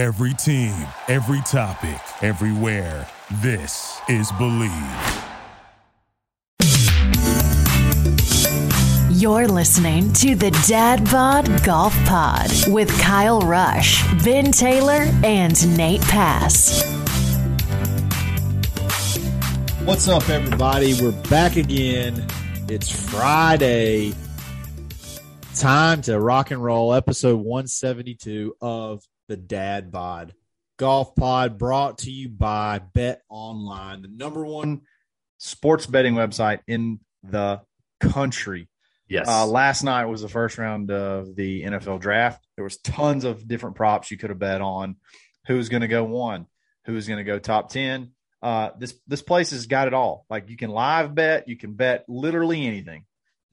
Every team, every topic, everywhere. This is Bleav. You're listening to the Dad Bod Golf Pod with Kyle Rush, Ben Taylor, and Nate Pass. What's up, everybody? We're back again. It's Friday. Time to rock and roll. Episode 172 of the Dad Bod Golf Pod, brought to you by BetOnline, the number one sports betting website in the country. Yes. Uh, last night was the first round of the NFL draft. There was tons of different props you could have bet on. Who's going to go one? Who's going to go top ten? Uh, this this place has got it all. Like you can live bet, you can bet literally anything.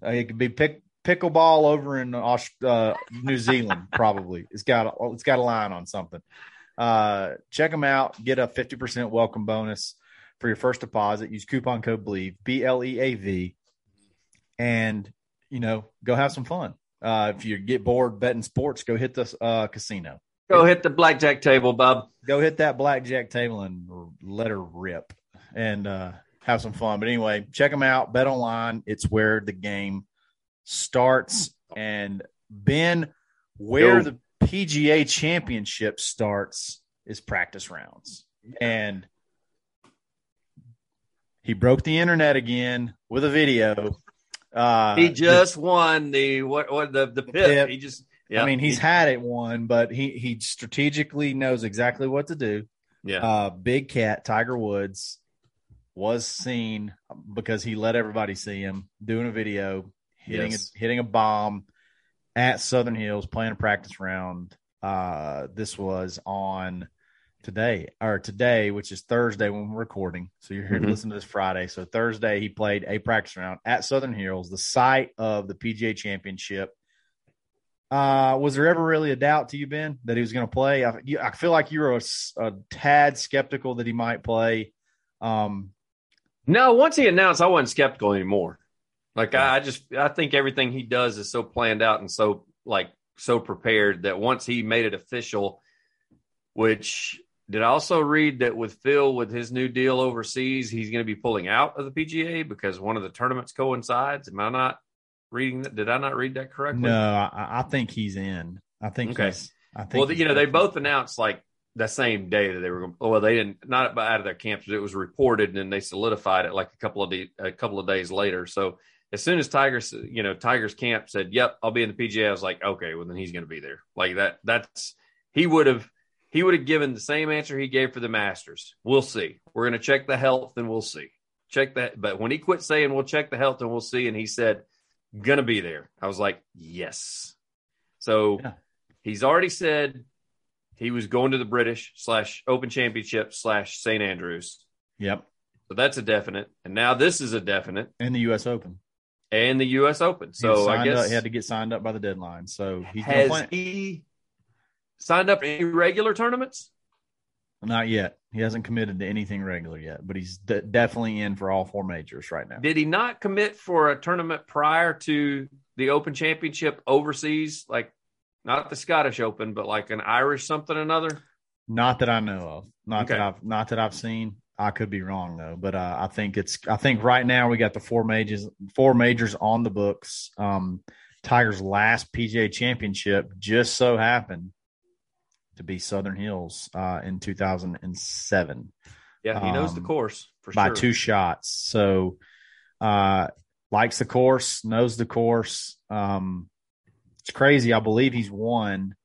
Uh, it could be pick, pickleball over in uh, New Zealand. Probably it's got a, it's got a line on something. Uh, check them out. Get a fifty percent welcome bonus for your first deposit. Use coupon code Bleav B L E A V, and you know, go have some fun. Uh, if you get bored betting sports, go hit the uh, casino. Go hit the blackjack table, Bob. Go hit that blackjack table and let her rip and uh, have some fun. But anyway, check them out. BetOnline. It's where the game starts. And Ben, where the PGA championship starts is practice rounds. And he broke the internet again with a video. Uh, He just won the what? What the the pit? He just. Yeah. I mean, he's had it one, but he he strategically knows exactly what to do. Yeah. Uh, Big Cat Tiger Woods was seen because he let everybody see him doing a video hitting Yes. a, hitting a bomb at Southern Hills playing a practice round. Uh, this was on today or today, which is Thursday when we're recording. So you're here to Mhm. listen to this Friday. So Thursday he played a practice round at Southern Hills, the site of the PGA Championship. Uh, was there ever really a doubt to you, Ben, that he was going to play? I, you, I feel like you were a tad skeptical that he might play. Um, No, once he announced, I wasn't skeptical anymore. Like I, I just, I think everything he does is so planned out and so like so prepared that once he made it official, which did I also read that with Phil with his new deal overseas, he's going to be pulling out of the PGA because one of the tournaments coincides. Am I not reading that? Did I not read that correctly? no, I, I think he's in. I think Okay. I think Well, you know, they both announced like the same day that they were going. Well, they didn't not out of their camps, but it was reported, and then they solidified it like a couple of de- a couple of days later. So as soon as Tigers, you know, Tigers camp said, "Yep, I'll be in the PGA," I was like, "Okay, well then he's going to be there." Like that. That's he would have he would have given the same answer he gave for the Masters. We'll see. We're going to check the health, and we'll see. Check that. But when he quit saying, "We'll check the health, and we'll see," and he said, "Gonna be there," I was like, "Yes." So Yeah. he's already said he was going to the British slash Open Championship slash St Andrews. Yep, So that's a definite. And now this is a definite and the U.S. Open. And the U.S. Open. So I guess up- he had to get signed up by the deadline. So he's gonna has he signed up any regular tournaments? Not yet. He hasn't committed to anything regular yet, but he's de- definitely in for all four majors right now. Did he not commit for a tournament prior to the Open Championship overseas? Like not the Scottish Open, but like an Irish something or another? Not that I know of. Not that I've not that I've seen. I could be wrong though, but uh, I think it's. I think right now we got the four majors, four majors on the books. Um, Tiger's last PGA Championship just so happened to be Southern Hills uh, in 2007 Yeah, he knows the Um, course for sure by sure. two shots. So, uh, likes the course, knows the course. Um, it's crazy. I believe he's won.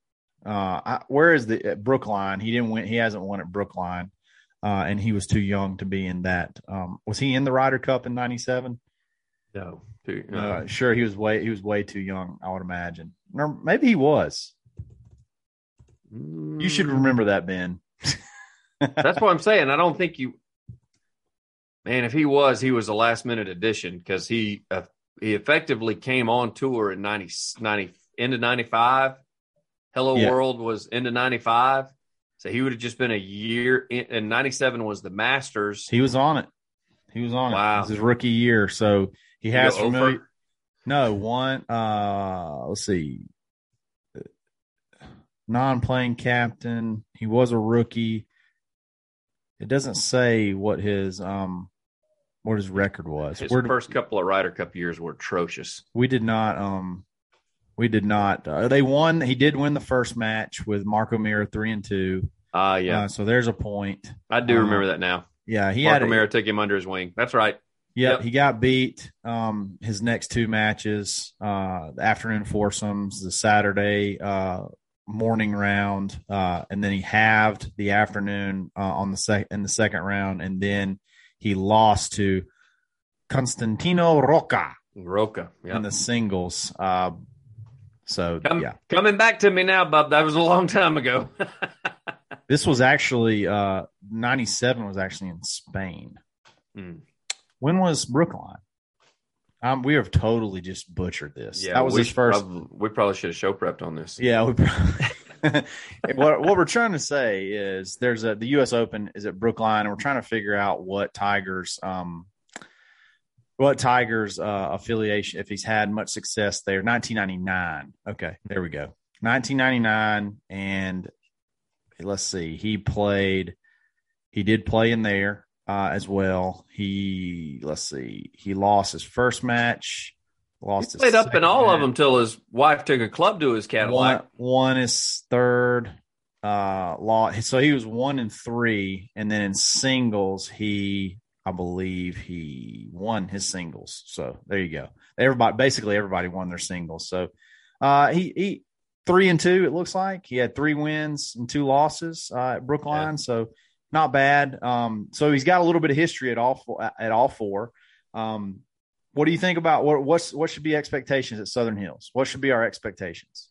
Uh, I, where is the at Brookline? He didn't win. He hasn't won at Brookline, uh, and he was too young to be in that. Um, was he in the Ryder Cup in '97? no, two- no. Uh, sure, he was way he was way too young. I would imagine, or maybe he was. You should Mm. remember that, Ben. That's what I'm saying. I don't think you. Man, if he was, he was a last minute addition because he uh, he effectively came on tour in 90, 90 into 95. Hello Yeah. World was into 95. So he would have just been a year in, and 97 was the Masters. He was on it. He was on it. Wow. It was his rookie year, so he has familiar. over? No, one. Uh, let's see. non-playing captain. He was a rookie. It doesn't say what his um what his record was. His We're- first couple of Ryder Cup years were atrocious. we did not um we did not uh, they won he did win the first match with Mark O'Meara 3 and 2. Ah, yeah, Uh, so there's a point. I do uh, remember that now. Yeah, he Marco had Mira took him under his wing. That's right. Yep, Yep. he got beat. Um, his next two matches, uh, the afternoon foursomes, the Saturday uh, morning round, uh, and then he halved the afternoon uh, on the sec- in the second round, and then he lost to Constantino Rocca Roca. Yeah. in the singles. Uh, so Come, yeah, Coming back to me now, Bob. That was a long time ago. this was actually uh, '97 was actually in Spain. Hmm. When was Brookline? Um, we have totally just butchered this. yeah, that was his first. we probably should have show prepped on this. Yeah, we probably, what what we're trying to say is there's a the U.S. Open is at Brookline, and we're trying to figure out what Tigers um what Tigers uh, affiliation if he's had much success there. 1999. Okay, there we go. 1999, and let's see, he played. He did play in there uh, as well. He let's see, he lost his first match. Lost He his played up in all of them till his wife took a club to his one, Cadillac. one is third uh law so he was one and three and then in singles he i believe he won his singles so there you go everybody basically everybody won their singles so uh he he three and two it looks like he had three wins and two losses uh at brookline so not bad um so he's got a little bit of history at all four, at all four um what do you think about what what's what should be expectations at Southern Hills? What should be our expectations?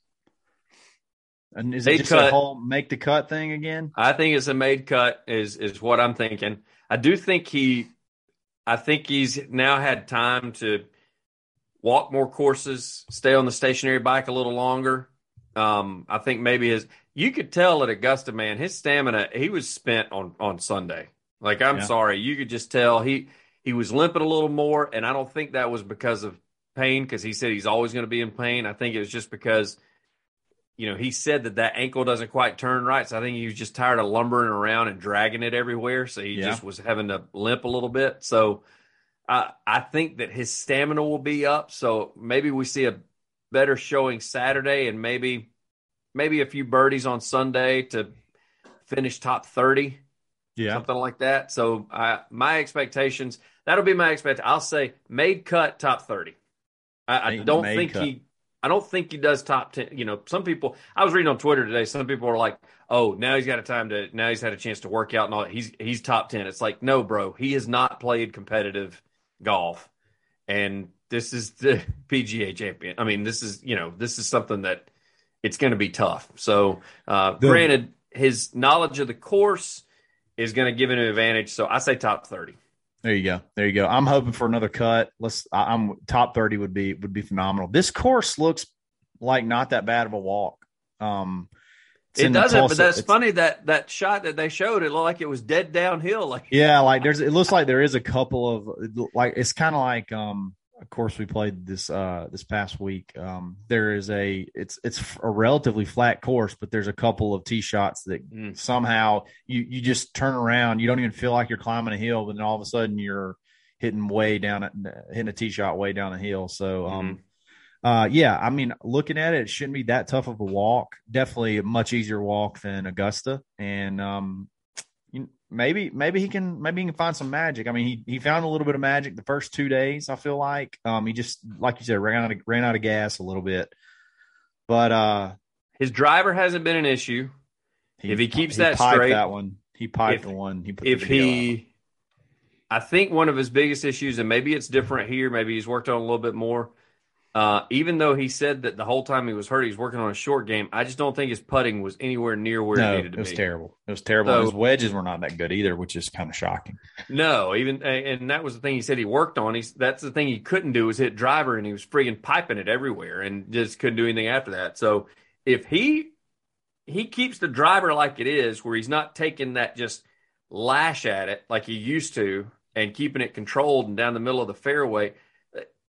And is it just cut. a whole make the cut thing again? I think it's a made cut is is what I'm thinking. I do think he I think he's now had time to walk more courses, stay on the stationary bike a little longer. Um, I think maybe his you could tell at Augusta, man, his stamina, he was spent on on Sunday. Like I'm Yeah. sorry, you could just tell he he was limping a little more, and I don't think that was because of pain, because he said he's always going to be in pain. I think it was just because you know, he said that that ankle doesn't quite turn right. So I think he was just tired of lumbering around and dragging it everywhere. So he Yeah. just was having to limp a little bit. So I I think that his stamina will be up. So maybe we see a better showing Saturday and maybe maybe a few birdies on Sunday to finish top 30 Yeah. something like that. So I, my expectations that'll be my expect. I'll say made cut top thirty. I, I don't think cut. he. I don't think he does top ten. You know, some people. I was reading on Twitter today. Some people are like, "Oh, now he's got a time to. Now he's had a chance to work out and all. that. He's he's top ten. It's like, no, bro. He has not played competitive golf, and this is the PGA champion. I mean, this is you know, this is something that it's going to be tough. So, uh, The- granted, his knowledge of the course is going to give him an advantage. So I say top 30. There you go. There you go. I'm hoping for another cut. Let's. I- I'm top thirty would be would be phenomenal. This course looks like not that bad of a walk. Um, It doesn't, but that's it's- funny that that shot that they showed, it looked like it was dead downhill. Like, Yeah, like there's. It looks like there is a couple of like it's kind of like um. Of course, we played this uh this past week. Um, there is a it's it's a relatively flat course, but there's a couple of tee shots that Mm. somehow you you just turn around. You don't even feel like you're climbing a hill, but then all of a sudden you're hitting way down at hitting a tee shot way down a hill. So um. Uh, yeah, I mean, looking at it, it shouldn't be that tough of a walk. Definitely a much easier walk than Augusta, and um, maybe maybe he can maybe he can find some magic. I mean, he he found a little bit of magic the first two days. I feel like um, he just like you said ran out of ran out of gas a little bit, but uh, his driver hasn't been an issue. If he keeps that piped straight- that one he piped if- the one he put If the video on. he, I think one of his biggest issues, and maybe it's different here, maybe he's worked on a little bit more. Uh, even though he said that the whole time he was hurt, he was working on a short game. I just don't think his putting was anywhere near where no, it needed to be. it was be. terrible. It was terrible. So- His wedges were not that good either, which is kind of shocking. No, even and that was the thing he said he worked on. He's that's the thing he couldn't do was hit driver, and he was friggin' piping it everywhere, and just couldn't do anything after that. So if he he keeps the driver like it is, where he's not taking that just lash at it like he used to, and keeping it controlled and down the middle of the fairway,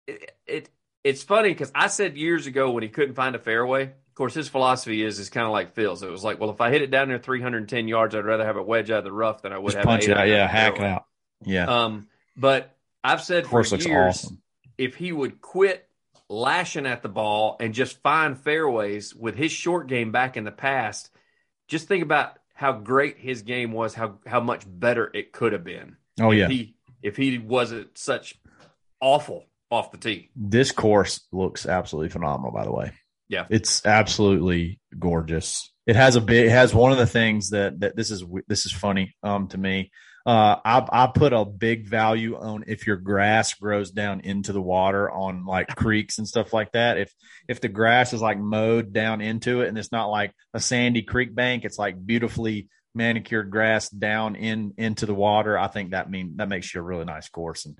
it, it it's funny because I said years ago when he couldn't find a fairway of course, his philosophy is is kind of like Phil's. It was like, well, if I hit it down there 310 yards, I'd rather have a wedge out of the rough than I would Just have punch it out. Yeah, hack it out. Yeah. Um, but I've said for years, awesome. if he would quit lashing at the ball and just find fairways with his short game back in the past, just think about how great his game was, how how much better it could have been. oh, if yeah. he if he wasn't such awful off the tee. This course looks absolutely phenomenal, by the way. Yeah. It's absolutely gorgeous. It has a big, it has one of the things that, that this is, this is funny, um, to me. Uh, I, I put a big value on if your grass grows down into the water on like creeks and stuff like that. If, if the grass is like mowed down into it and it's not like a sandy creek bank, it's like beautifully manicured grass down in, into the water. I think that mean, that makes you a really nice course. And,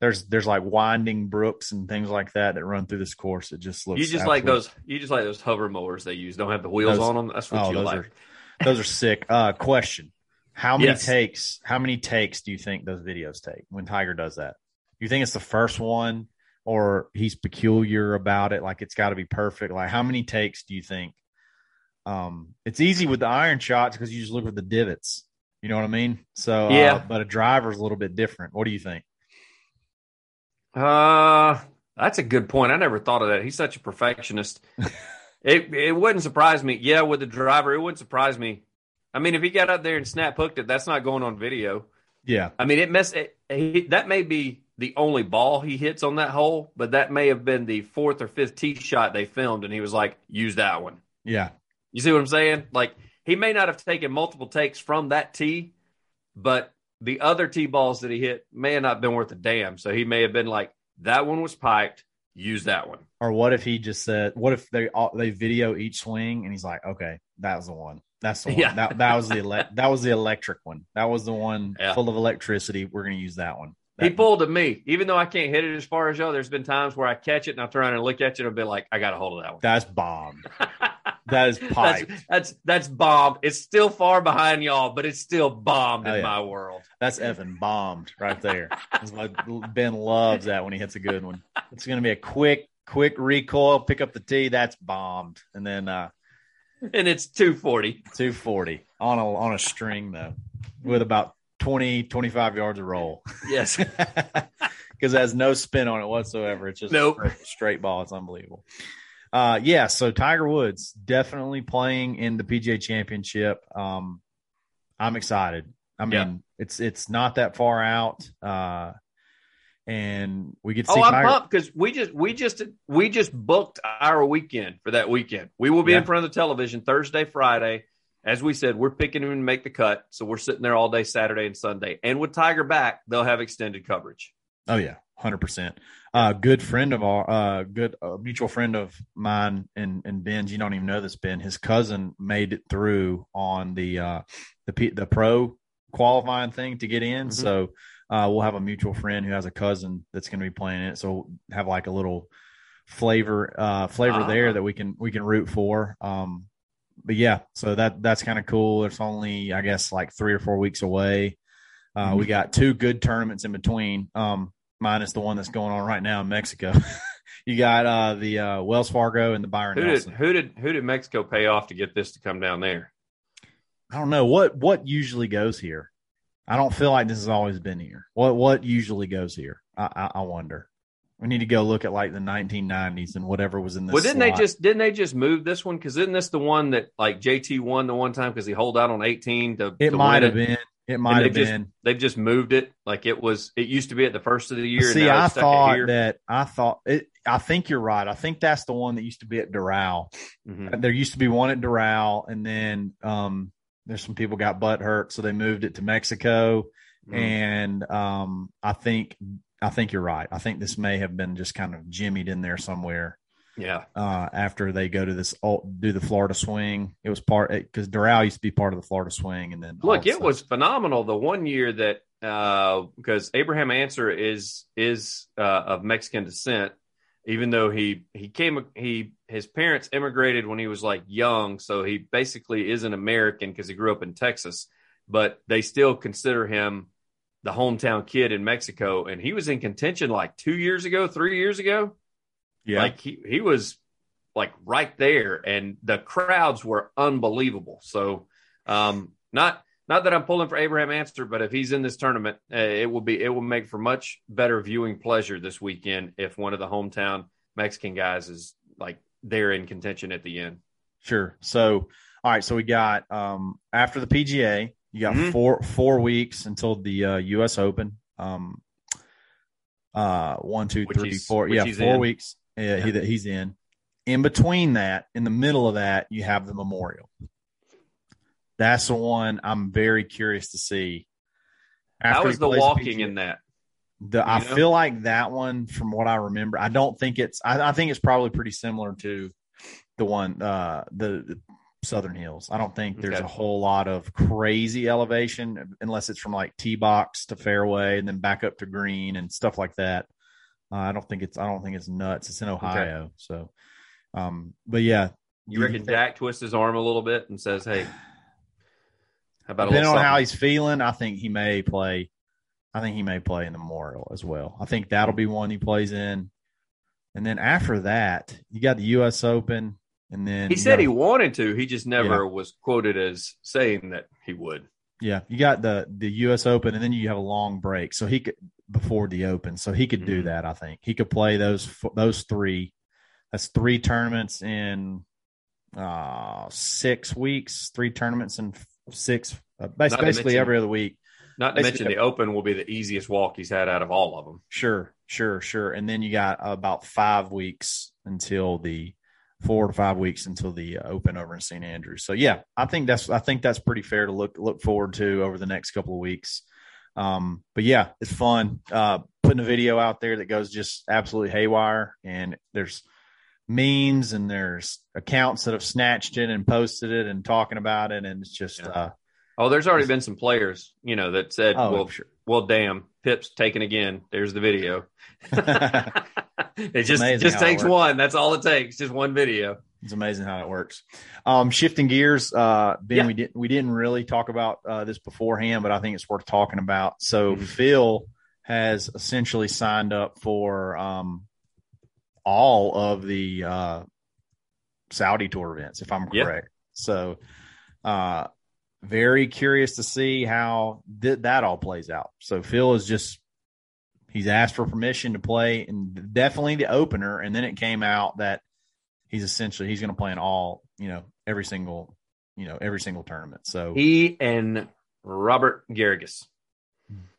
there's there's like winding brooks and things like that that run through this course. It just looks You just like those you just like those hover mowers they use. Don't have the wheels Those- on them. That's what oh, you those like. are those are sick. Uh, question: How many Yes. takes? How many takes do you think those videos take when Tiger does that? Do you think it's the first one, or he's peculiar about it? Like it's got to be perfect. Like how many takes do you think? Um, it's easy with the iron shots because you just look at the divots. You know what I mean? So Yeah. uh, but a driver's a little bit different. What do you think? Uh, that's a good point. I never thought of that. He's such a perfectionist. it it wouldn't surprise me. Yeah, with the driver, it wouldn't surprise me. I mean, if he got out there and snap hooked it, that's not going on video. Yeah, I mean, it mess it, that may be the only ball he hits on that hole, but that may have been the fourth or fifth tee shot they filmed, and he was like, "Use that one." yeah, You see what I'm saying? Like he may not have taken multiple takes from that tee, but the other tee balls that he hit may have not been worth a damn. So he may have been like, "That one was piped. Use that one." Or what if he just said, what if they all they video each swing and he's like, okay, that was the one. That's the one. Yeah. That that was the ele- that was the electric one. That was the one Yeah. full of electricity. We're gonna use that one. He pulled at me, even though I can't hit it as far as y'all. There's been times where I catch it and I turn around and look at you and I'll be like, "I got a hold of that one." that's bombed. That is that's, that's that's bombed. It's still far behind y'all, but it's still bombed Oh, in yeah. my world. That's Evan bombed right there. That's what Ben loves that when he hits a good one. It's gonna be a quick, quick recoil, pick up the tee. That's bombed, and then uh And it's 240. 240 on a on a string though, with about 20, 25 yards of roll. Yes. because it has no spin on it whatsoever. It's just Nope. straight, straight ball. It's unbelievable. Uh, yeah. So Tiger Woods definitely playing in the PGA Championship. Um, I'm excited. I mean, Yeah. it's it's not that far out, uh, and we get to see Oh, I'm Tiger. pumped because we just we just we just booked our weekend for that weekend. We will be Yeah. in front of the television Thursday, Friday. As we said, we're picking him to make the cut, so we're sitting there all day Saturday and Sunday. And with Tiger back, they'll have extended coverage. Oh yeah, hundred percent. Uh, good friend of our, uh, good uh, mutual friend of mine and and Ben's. You don't even know this, Ben. His cousin made it through on the uh, the P, the pro qualifying thing to get in. Mhm. So uh, we'll have a mutual friend who has a cousin that's going to be playing it. So we'll have like a little flavor uh, flavor Ah. there that we can we can root for. Um, but yeah, so that that's kind of cool. It's only I guess like three or four weeks away. Uh, Mm-hmm. we got two good tournaments in between. Um, minus the one that's going on right now in Mexico. you got uh, the uh, Wells Fargo and the Byron Who did Nelson. who did who did Mexico pay off to get this to come down there? I don't know what what usually goes here. I don't feel like this has always been here. What what usually goes here? I, I, I wonder. We need to go look at like the 1990s and whatever was in this. well, didn't they just didn't they just move this one? Because isn't this the one that like JT won the one time because he holed out on 18 to It to might have been. It might have just- been. They've just moved it like it was. It used to be at the first of the year. See, and now I it's stuck at thought here. that I thought it. I think you're right. I think that's the one that used to be at Doral. Mhm. There used to be one at Doral, and then um, there's some people got butt hurt, so they moved it to Mexico. Mhm. And um, I think I think you're right. I think this may have been just kind of jimmied in there somewhere yeah, uh, after they go to this oh, do the Florida swing. It was part because Doral used to be part of the Florida swing, and then look, it was phenomenal. The one year that uh, because Abraham Ancer is is uh, of Mexican descent, even though he he came he his parents immigrated when he was like young, so he basically is an American because he grew up in Texas, but they still consider him the hometown kid in Mexico, and he was in contention like two years ago, three years ago. Yeah. Like he he was like right there, and the crowds were unbelievable. So, um, not not that I'm pulling for Abraham Ancer, but if he's in this tournament, uh, it will be it will make for much better viewing pleasure this weekend if one of the hometown Mexican guys is like there in contention at the end. Sure. So, all right. So we got um, after the PGA, you got Mhm. four four weeks until the uh, U.S. Open. Um, uh, one, two, Which three, four. Yeah, four in. weeks. Yeah, He, that he's in. In between that, in the middle of that, you have the Memorial. That's the one I'm very curious to see. How After is he the walking in that? The, I know? feel like that one, from what I remember, I don't think it's. I, I think it's probably pretty similar to the one, uh, the, the Southern Hills. I don't think there's Okay. a whole lot of crazy elevation unless it's from like tee box to fairway and then back up to green and stuff like that. Uh, I don't think it's. I don't think it's nuts. It's in Ohio, so. Um, but yeah, You reckon Jack twists his arm a little bit and says, "Hey, how about a depending on how he's feeling, I think he may play. I think he may play in the Memorial as well. I think that'll be one he plays in, and then after that, you got the U.S. Open, and then He said got- he wanted to. He just never was quoted as saying that he would. Yeah, you got the the U.S. Open, and then you have a long break, so he could before the Open, so he could do Mhm. that. I think he could play those those three. That's three tournaments in uh six weeks, three tournaments in six, uh, bas- Not basically every other week. Not to Basically- mention the Open will be the easiest walk he's had out of all of them. Sure, sure, sure. And then you got about five weeks until the four to five weeks until the uh, Open over in St. Andrews. So yeah, I think that's I think that's pretty fair to look look forward to over the next couple of weeks. Um, but yeah, it's fun uh, putting a video out there that goes just absolutely haywire, and there's memes and there's accounts that have snatched it and posted it and talking about it, and it's just Yeah. uh, Oh, there's already been some players, you know, that said, oh, "Well, sure. well, damn, Pip's taken again. There's the video." it just just takes one. That's all it takes. Just one video. It's amazing how it works. Um, shifting gears, uh, Ben, Yeah. we didn't we didn't really talk about uh, this beforehand, but I think it's worth talking about. So Mhm. Phil has essentially signed up for um, all of the uh, Saudi tour events, if I'm correct. So, uh, very curious to see how th- that all plays out. So Phil is just he's asked for permission to play and definitely the opener, and then it came out that he's essentially he's going to play in all you know every single you know every single tournament. So He and Robert Garrigus.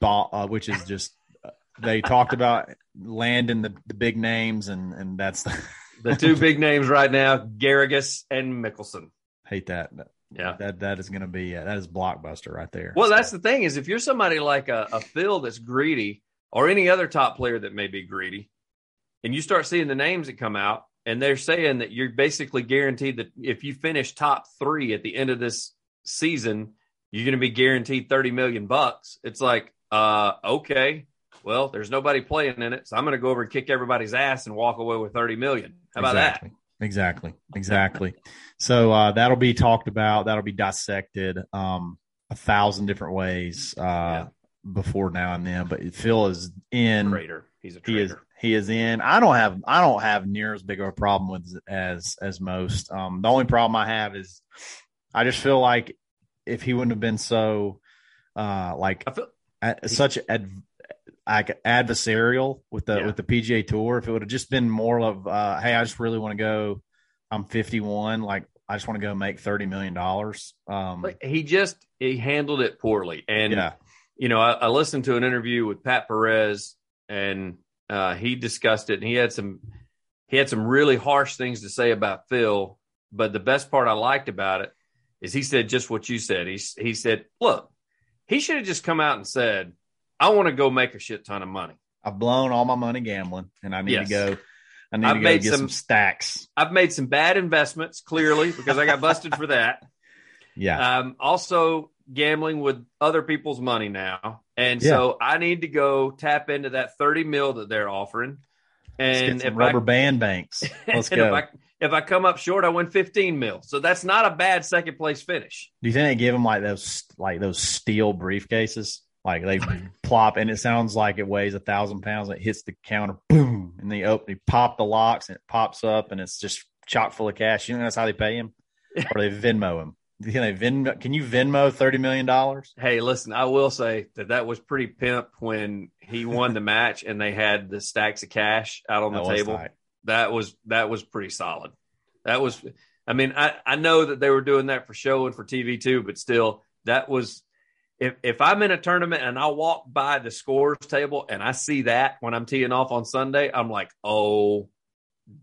uh, which is just uh, they talked about landing the, the big names and and that's the, The two big names right now, Garrigus and Mickelson. hate that Yeah. that that is going to be uh, that is blockbuster right there. Well, So, that's the thing is if you're somebody like a, a Phil that's greedy or any other top player that may be greedy, and you start seeing the names that come out and they're saying that you're basically guaranteed that if you finish top three at the end of this season, you're going to be guaranteed 30 million bucks. It's like, uh, okay, well, there's nobody playing in it. So I'm going to go over and kick everybody's ass and walk away with 30 million. How about that? Exactly. Exactly. So uh, that'll be talked about. That'll be dissected um, a thousand different ways uh, Yeah. before now and then. But Phil is in. Traitor. He's a He is he is in. I don't have I don't have near as big of a problem with as as most. Um, the only problem I have is I just feel like if he wouldn't have been so uh, like feel a- such ad, like adversarial with the Yeah. with the PGA Tour, if it would have just been more of uh, hey, I just really want to go. I'm 51. Like I just want to go make 30 million dollars. Um, But he just he handled it poorly and yeah, you know I, I listened to an interview with pat perez and uh, he discussed it and he had some he had some really harsh things to say about phil but the best part i liked about it is he said just what you said he, he said look he should have just come out and said i want to go make a shit ton of money I've blown all my money gambling, and I need Yes. to go. I need I've to go made get some, some- stacks. i've made some bad investments clearly because i got busted for that Yeah, Um, also gambling with other people's money now. And so I need to go tap into that 30 mil that they're offering. And if rubber I, band banks. Let's go. If I, if I come up short, I win 15 mil. So that's not a bad second place finish. Do you think they give them like those like those steel briefcases? Like they mm-hmm. plop, and it sounds like it weighs a thousand pounds. It hits the counter, boom, and they open, they pop the locks, and it pops up, and it's just chock full of cash. You know that's how they pay him, or they Venmo him. Can they Venmo? Can you Venmo thirty million dollars? Hey, listen, I will say that that was pretty pimp when he won the match and they had the stacks of cash out on the table. That was that was pretty solid. That was, I mean, I I know that they were doing that for show and for TV too, but still, that was. If, if I'm in a tournament and I walk by the scores table and I see that when I'm teeing off on Sunday, I'm like, oh,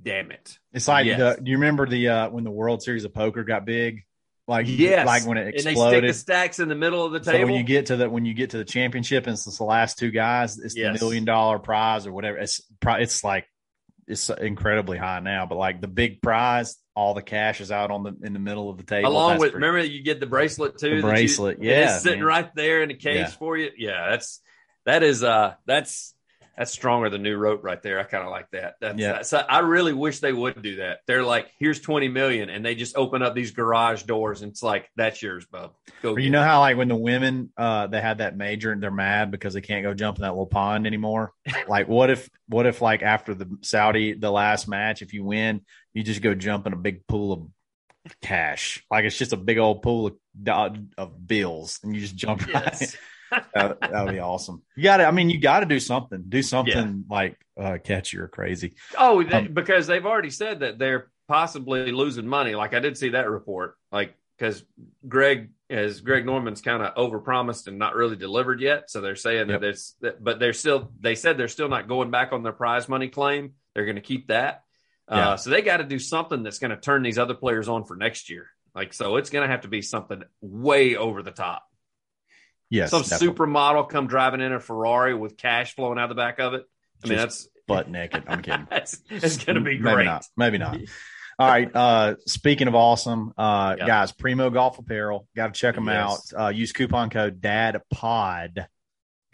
damn it. It's like Yes. the, do you remember the uh, when the World Series of Poker got big? Like Yes. like when it And they stick exploded. the stacks in the middle of the table. So when you get to the when you get to the championship and it's the last two guys, it's Yes. the million dollar prize or whatever. It's it's like it's incredibly high now, but like the big prize, all the cash is out on the in the middle of the table. Along That's with, pretty- remember you get the bracelet too. The you- bracelet, and yeah, it's sitting man. right there in the case Yeah. for you. Yeah, that's that is uh that's that's stronger than new rope right there. I kind of like that. That's, Yeah. that's- I really wish they would do that. They're like, here's twenty million, and they just open up these garage doors, and it's like, that's yours, bub. Go. You it." know how like when the women uh they had that major and they're mad because they can't go jump in that little pond anymore. like what if what if like after the Saudi the last match, if you win, you just go jump in a big pool of cash. Like it's just a big old pool of of bills and you just jump right. Yes. That, would be awesome. You got to I mean you got to do something. Do something like uh catchy or crazy. Oh, they, Um, because they've already said that they're possibly losing money. Like I did see that report. Like because Greg, as Greg Norman's kind of overpromised and not really delivered yet. So they're saying Yep. that it's, that, but they're still. They said they're still not going back on their prize money claim. They're going to keep that. Yeah. Uh, so they got to do something that's going to turn these other players on for next year. Like so, it's going to have to be something way over the top. Yes. Some definitely. supermodel come driving in a Ferrari with cash flowing out the back of it. I mean, Just that's butt naked. I'm kidding. it's going to be Maybe great. not. Maybe not. All right. Uh, speaking of awesome, uh, Yeah. guys, Primo Golf Apparel, got to check them Yes. out. Uh, use coupon code DADPOD,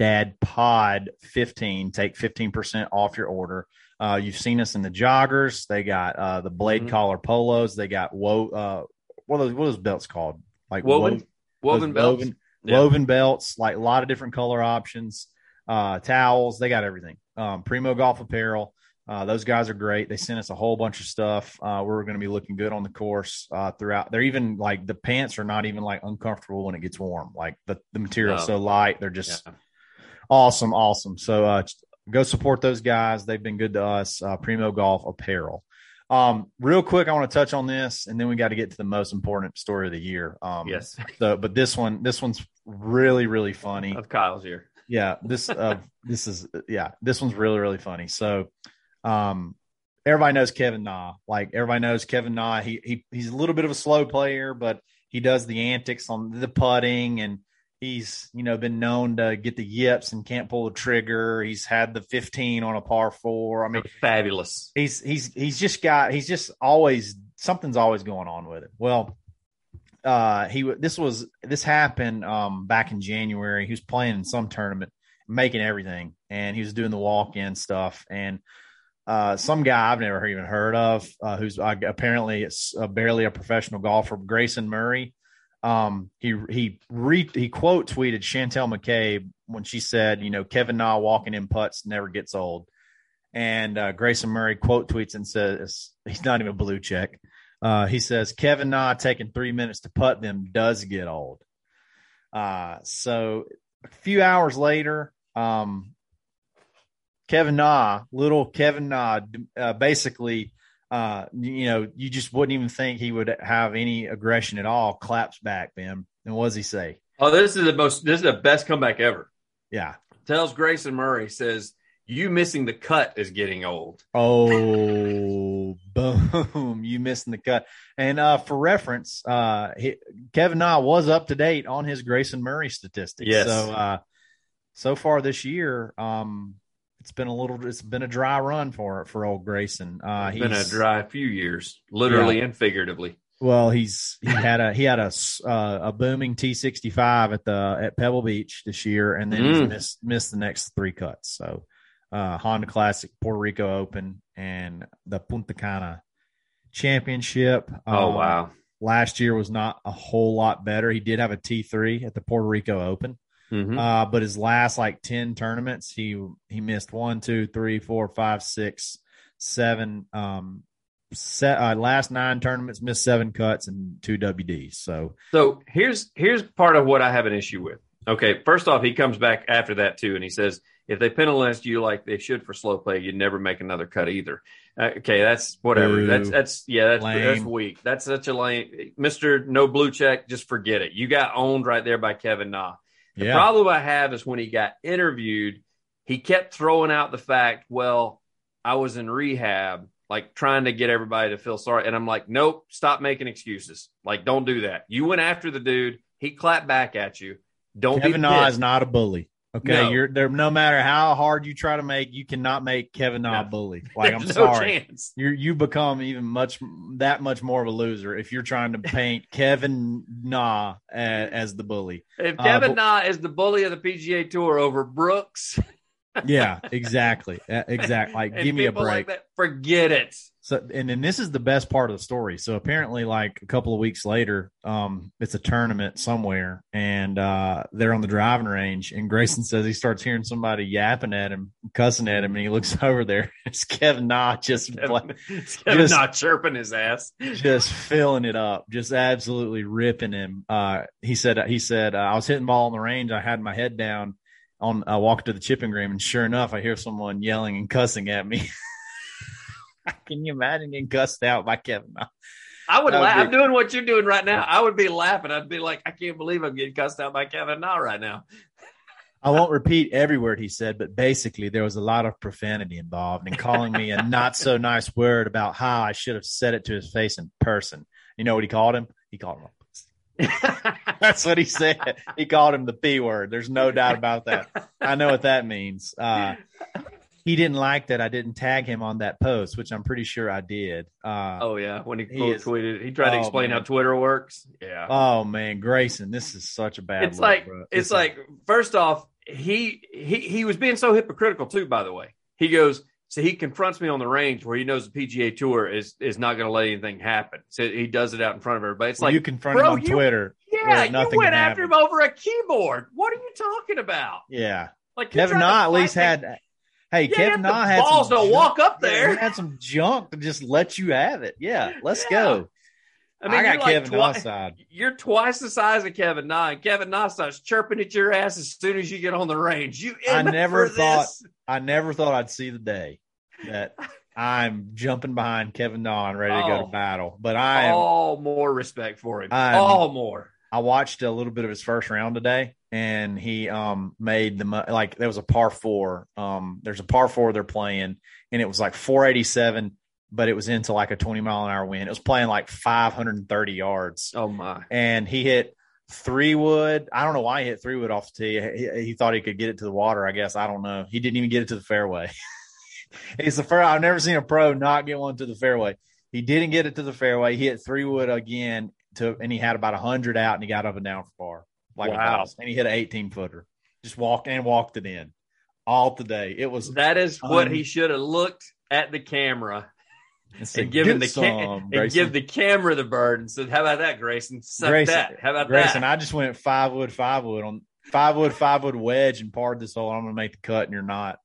DADPOD 15. Take 15% off your order. Uh, you've seen us in the joggers. They got uh, the blade Mhm. collar polos. They got wo- uh, what are those, what are those belts called? Like Woven, wo- woven belts. woven, Yeah. woven belts, like a lot of different color options, uh, towels. They got everything. Um, Primo Golf Apparel. Uh, those guys are great. They sent us a whole bunch of stuff. Uh, we're going to be looking good on the course uh, throughout. They're even like the pants are not even like uncomfortable when it gets warm. Like the, the material's No. so light. They're just Yeah. awesome, awesome. So uh, go support those guys. They've been good to us. Uh, Primo Golf Apparel. Um, real quick, I want to touch on this, and then we got to get to the most important story of the year. Um, Yes, so, but this one, this one's really, really funny. of Kyle's year. Yeah, this, uh, this is, yeah, this one's really, really funny. So, um, everybody knows Kevin Na. Like everybody knows Kevin Na. He he he's a little bit of a slow player, but he does the antics on the putting, and he's you know been known to get the yips and can't pull the trigger. He's had the 15 on a par four. I mean, Fabulous. he's he's he's just got he's just always something's always going on with him. Well, uh, he this was this happened um back in January. He was playing in some tournament, making everything, and he was doing the walk in stuff. And uh, some guy I've never even heard of, uh, who's uh, apparently it's uh, barely a professional golfer, Grayson Murray. Um, he he re, he quote tweeted Chantel McCabe when she said, you know, Kevin Na walking in putts never gets old. And uh, Grayson Murray quote tweets and says he's not even blue check. Uh, he says Kevin Na taking three minutes to putt them does get old. Uh, so a few hours later, um, Kevin Na, little Kevin Na, uh, basically, uh, you know, you just wouldn't even think he would have any aggression at all. Claps back, Ben. And what does he say? Oh, this is the most. This is the best comeback ever. Yeah. Tells Grayson Murray says you missing the cut is getting old. Oh, boom! You missing the cut. And uh, for reference, uh, he, Kevin Na was up to date on his Grayson Murray statistics. Yes. So, uh, so far this year, um, it's been a little. It's been a dry run for for old Grayson. Uh, It's been a dry few years, literally and figuratively. Well, he's he had a he had a uh, a booming T sixty five at the at Pebble Beach this year, and then he's Mm. missed missed the next three cuts. So, uh, Honda Classic, Puerto Rico Open, and the Punta Cana Championship. Oh Um, wow. Last year was not a whole lot better. He did have a T three at the Puerto Rico Open, Mhm. uh, but his last like ten tournaments, he he missed one, two, three, four, five, six, seven, um, set, uh, last nine tournaments, missed seven cuts and two WDs. So, So here's here's part of what I have an issue with. Okay, first off, he comes back after that too, and he says if they penalized you like they should for slow play, you'd never make another cut either. Uh, okay, that's whatever. Boo. That's that's yeah, that's Lame. that's weak. That's such a lame, Mister No Blue Check. Just forget it. You got owned right there by Kevin Na. The yeah. problem I have is when he got interviewed, he kept throwing out the fact, well, I was in rehab, like trying to get everybody to feel sorry. And I'm like, nope, stop making excuses. Like, don't do that. You went after the dude. He clapped back at you. Don't Kevin be Na pissed. is not a bully. Okay, No. you're there. No matter how hard you try to make, you cannot make Kevin Na a No. bully. Like I'm no sorry, you you become even much that much more of a loser if you're trying to paint Kevin Na as, as the bully. If Uh, Kevin but- Na is the bully of the PGA Tour over Brooks, Yeah, exactly, Uh, exactly. Like, give me a break. like that, forget it. So, and then this is the best part of the story. So apparently, like a couple of weeks later, um, it's a tournament somewhere, and uh, they're on the driving range. And Grayson says he starts hearing somebody yapping at him, cussing at him, and he looks over there. It's Kevin Na just Kevin, Kevin Just- not chirping his ass. just filling it up, just absolutely ripping him. Uh, he said, he said, uh, I was hitting ball on the range. I had my head down on, I walked to the chipping green and sure enough, I hear someone yelling and cussing at me. Can you imagine getting cussed out by Kevin? I would would laugh. be- I'm doing what you're doing right now. I would be laughing. I'd be like, I can't believe I'm getting cussed out by Kevin Na right now. I won't repeat every word he said, but basically there was a lot of profanity involved and calling me a not so nice word about how I should have said it to his face in person. You know what he called him? He called him a pussy. That's what he said. He called him the P word. There's no doubt about that. I know what that means. Uh, he didn't like that I didn't tag him on that post, which I'm pretty sure I did. Uh, oh yeah, when he, He is- tweeted, he tried to Oh, explain man. how Twitter works. Yeah, oh man, Grayson, this is such a bad. it's look, like bro. it's is- like first off, he he he was being so hypocritical too. By the way, he goes. So he confronts me on the range where he knows the PGA Tour is is not going to let anything happen. So he does it out in front of everybody. It's Well, like, you confront bro, him on you- Twitter. yeah, you went after him over a keyboard. What are you talking about? Yeah, Like Kevin Na at least had. Hey, Yeah, Kevin you have Na the had balls some to junk- walk up Yeah, there. he had some junk to just let you have it. Yeah, let's Yeah. go. I mean, I got you're like Kevin twi-. You're twice the size of Kevin Na, and Kevin starts chirping at your ass as soon as you get on the range. You I never thought- this? I never thought I'd see the day that I'm jumping behind Kevin Na and ready to go Oh. to battle. But I am, all more respect for him. I'm- all more. I watched a little bit of his first round today, and he um made the like there was a par four. Um, there's a par four they're playing, and it was like 487, but it was into like a 20 mile an hour wind. It was playing like 530 yards, Oh my! and he hit three wood. I don't know why he hit three wood off the tee. He, he thought he could get it to the water. I guess I don't know. He didn't even get it to the fairway. He's the first. I've never seen a pro not get one to the fairway. He didn't get it to the fairway. He hit three wood again to, and he had about hundred out, and he got up and down for par like a Wow. And he hit an eighteen footer. Just walked and walked it in all today. It was That is what Um, he should have looked at the camera it's and given the ca- song, and give the camera the bird and said, "How about that, Grayson? Suck Grayson- that. How about Grayson, that?" I just went five wood, five wood on five wood, five wood wedge and parred this hole. I'm gonna make the cut, and you're not.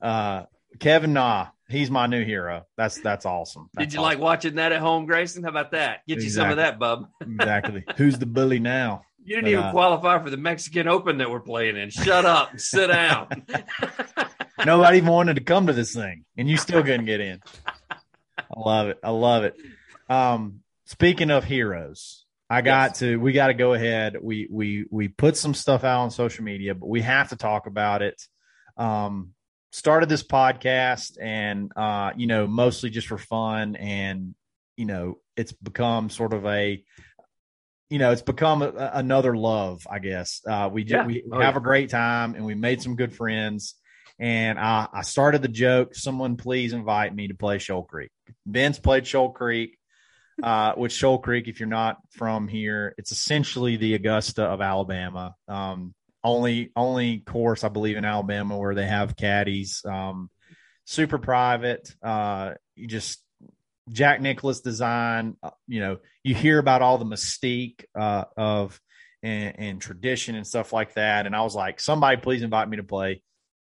Uh, Kevin Na, he's my new hero. That's that's awesome. Did you awesome. like watching that at home, Grayson? How about that? Get you some of that, bub. exactly? Who's the bully now? You didn't But, even uh, qualify for the Mexican Open that we're playing in. Shut up and sit down. Nobody even wanted to come to this thing, and you still couldn't get in. I love it. I love it. Um, speaking of heroes, I got Yes. to. We got to go ahead. We we we put some stuff out on social media, but we have to talk about it. Um, started this podcast, and uh, you know, mostly just for fun, and you know, it's become sort of a you know, it's become a, another love, I guess. Uh, we, Yeah. we, we Oh, have yeah. a great time and we made some good friends. And I, I started the joke. Someone please invite me to play Shoal Creek. Ben's played Shoal Creek, uh, which Shoal Creek, if you're not from here, it's essentially the Augusta of Alabama. Um, only, only course I believe in Alabama where they have caddies. Um, super private. Uh, you just Jack Nicklaus design. uh, You know, you hear about all the mystique uh, of and, and tradition and stuff like that. And I was like, somebody please invite me to play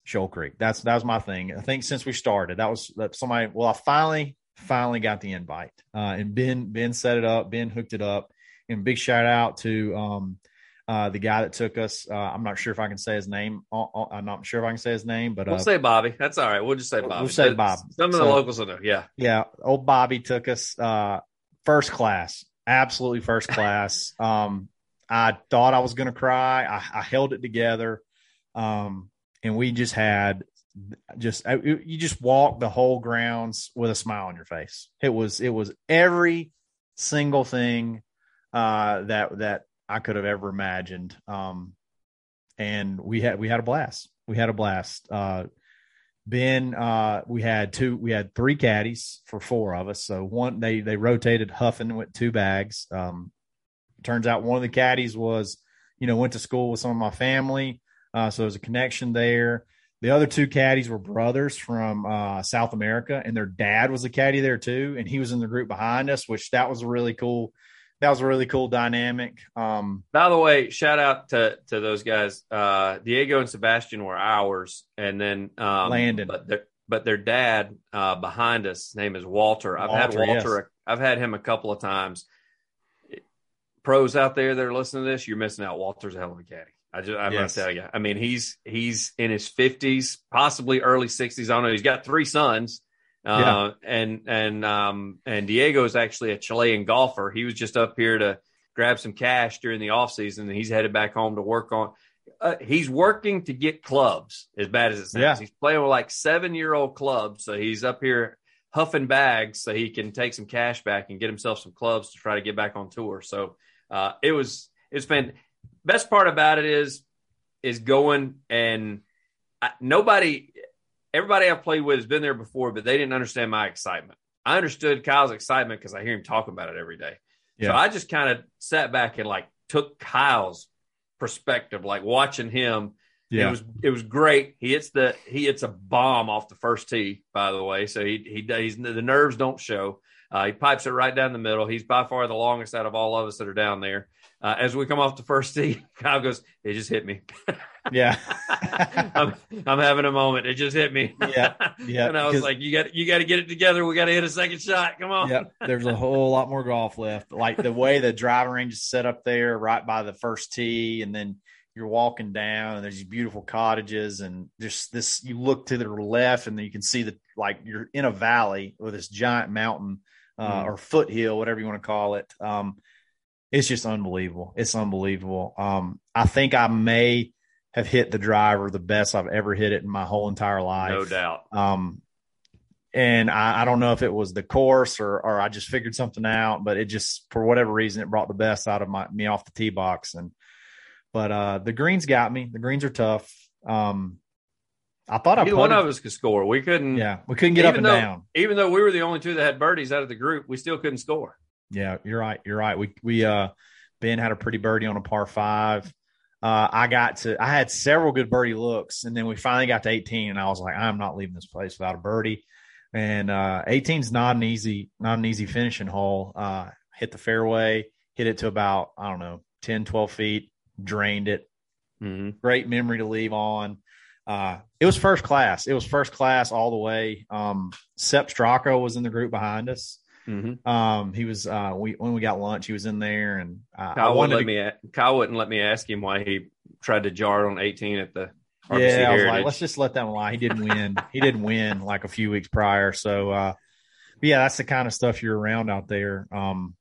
Shoal Creek. That's that was my thing. I think since we started, that was that somebody. Well, I finally finally got the invite. Uh, and Ben Ben set it up. Ben hooked it up. And big shout out to um, uh, the guy that took us. Uh, I'm not sure if I can say his name. Uh, uh, I'm not sure if I can say his name, but we'll say Bobby. That's all right. We'll just say Bobby. We'll say Bob. Some of the so, locals will know. Yeah, yeah. Old Bobby took us first class, absolutely first class. um, I thought I was going to cry. I, I, held it together, um, and we just had just you just walked the whole grounds with a smile on your face. It was it was every single thing uh, that that I could have ever imagined. Um, and we had we had a blast. We had a blast. Uh, ben, uh, we had two, we had three caddies for four of us. So one they they rotated Huffing with two bags. Um, turns out one of the caddies was, you know, went to school with some of my family. Uh, so there's a connection there. The other two caddies were brothers from uh, South America, and their dad was a caddy there too, and he was in the group behind us, which that was really cool. That was a really cool dynamic. Um, By the way, shout out to to those guys. Uh, Diego and Sebastian were ours, and then um, Landon. But their, but their dad uh, behind us, his name is Walter. I've Walter, had Walter. Yes. I've had him a couple of times. Pros out there that are listening to this, you're missing out. Walter's a hell of a caddy. I just I'm yes. gonna tell you. I mean, he's he's in his fifties, possibly early sixties. I don't know. He's got three sons. Uh, yeah. and and um and Diego is actually a Chilean golfer. He was just up here to grab some cash during the off season, and he's headed back home to work on. Uh, he's working to get clubs as bad as it sounds. Yeah. He's playing with like seven year old clubs, so he's up here huffing bags so he can take some cash back and get himself some clubs to try to get back on tour. So uh, it was it's been best part about it is is going and I, nobody everybody I've played with has been there before, but they didn't understand my excitement. I understood Kyle's excitement because I hear him talking about it every day. Yeah. So I just kind of sat back and like took Kyle's perspective, like watching him. Yeah. It was it was great. He hits the he hits a bomb off the first tee, by the way. So he he he's the nerves don't show. Uh, he pipes it right down the middle. He's by far the longest out of all of us that are down there. Uh, as we come off the first tee, Kyle goes, "It just hit me." yeah, I'm, I'm having a moment. It just hit me. yeah, yeah. and I was like, "You got you got to get it together. We got to hit a second shot. Come on." yeah, there's a whole lot more golf left. Like the way the driving range is set up there, right by the first tee, and then you're walking down, and there's these beautiful cottages, and just this. You look to the left, and then you can see the like you're in a valley with this giant mountain uh, mm. or foothill, whatever you want to call it. Um, it's just unbelievable. It's unbelievable. Um, I think I may have hit the driver the best I've ever hit it in my whole entire life. No doubt. Um, and I, I, don't know if it was the course or, or I just figured something out, but it just, for whatever reason, it brought the best out of my, me off the tee box. And, but, uh, the greens got me. The greens are tough. Um, I thought Either I one of us could score. We couldn't. Yeah, we couldn't get up and though, down. Even though we were the only two that had birdies out of the group, we still couldn't score. Yeah, you're right. You're right. We we uh Ben had a pretty birdie on a par five. Uh, I got to I had several good birdie looks, and then we finally got to 18, and I was like, I'm not leaving this place without a birdie. And uh, 18 is not an easy not an easy finishing hole. Uh, hit the fairway, hit it to about I don't know 10, 12 feet, drained it. Mm-hmm. Great memory to leave on. Uh, it was first class. It was first class all the way. Um, Sepp Straka was in the group behind us. Mm-hmm. Um, he was uh, we when we got lunch, he was in there, and uh, Kyle wouldn't let to, me. Kyle wouldn't let me ask him why he tried to jar on 18 at the. RBC yeah, I was like, let's just let them lie. He didn't win. he didn't win like a few weeks prior. So, uh, yeah, that's the kind of stuff you're around out there. Um,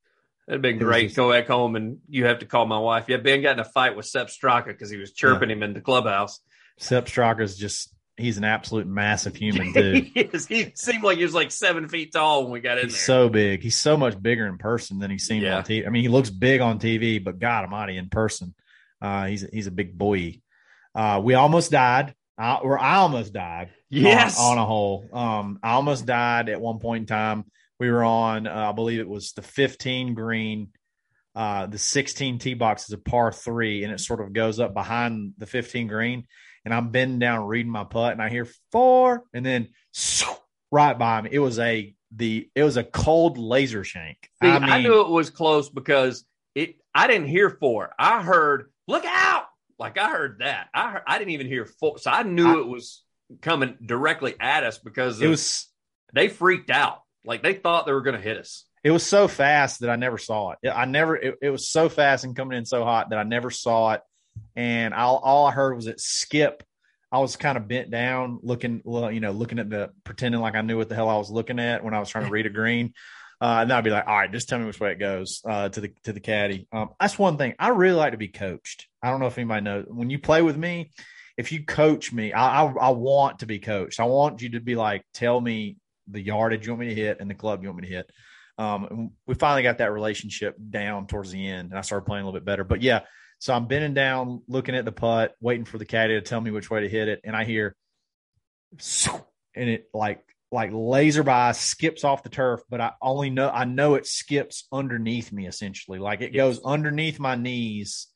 It'd been great. Just, Go back home and you have to call my wife. Yeah, Ben got in a fight with Sepp Straka because he was chirping yeah. him in the clubhouse. Sepp Straka is just he's an absolute massive human too. he, is. he seemed like he was like seven feet tall when we got in he's there. So big. He's so much bigger in person than he seemed yeah. on TV. I mean, he looks big on TV, but God Almighty, in person, uh, he's he's a big boy. Uh, we almost died. I, or I almost died. Yes, on, on a hole. Um, I almost died at one point in time. We were on, uh, I believe it was the 15 green. Uh, the 16 tee box is a par three, and it sort of goes up behind the 15 green and I'm bending down reading my putt, and I hear four, and then right by me, it was a the it was a cold laser shank. See, I, mean, I knew it was close because it. I didn't hear four. I heard look out. Like I heard that. I heard, I didn't even hear four, so I knew I, it was coming directly at us because it was. They freaked out. Like they thought they were going to hit us. It was so fast that I never saw it. I never. It, it was so fast and coming in so hot that I never saw it. And all, all I heard was it skip. I was kind of bent down, looking, you know, looking at the pretending like I knew what the hell I was looking at when I was trying to read a green. Uh, and I'd be like, all right, just tell me which way it goes uh, to the to the caddy. Um, that's one thing I really like to be coached. I don't know if anybody knows when you play with me. If you coach me, I, I, I want to be coached. I want you to be like, tell me the yardage you want me to hit and the club you want me to hit. Um, we finally got that relationship down towards the end, and I started playing a little bit better. But yeah, so I'm bending down, looking at the putt, waiting for the caddy to tell me which way to hit it, and I hear, and it like like laser by skips off the turf, but I only know I know it skips underneath me essentially, like it goes underneath my knees.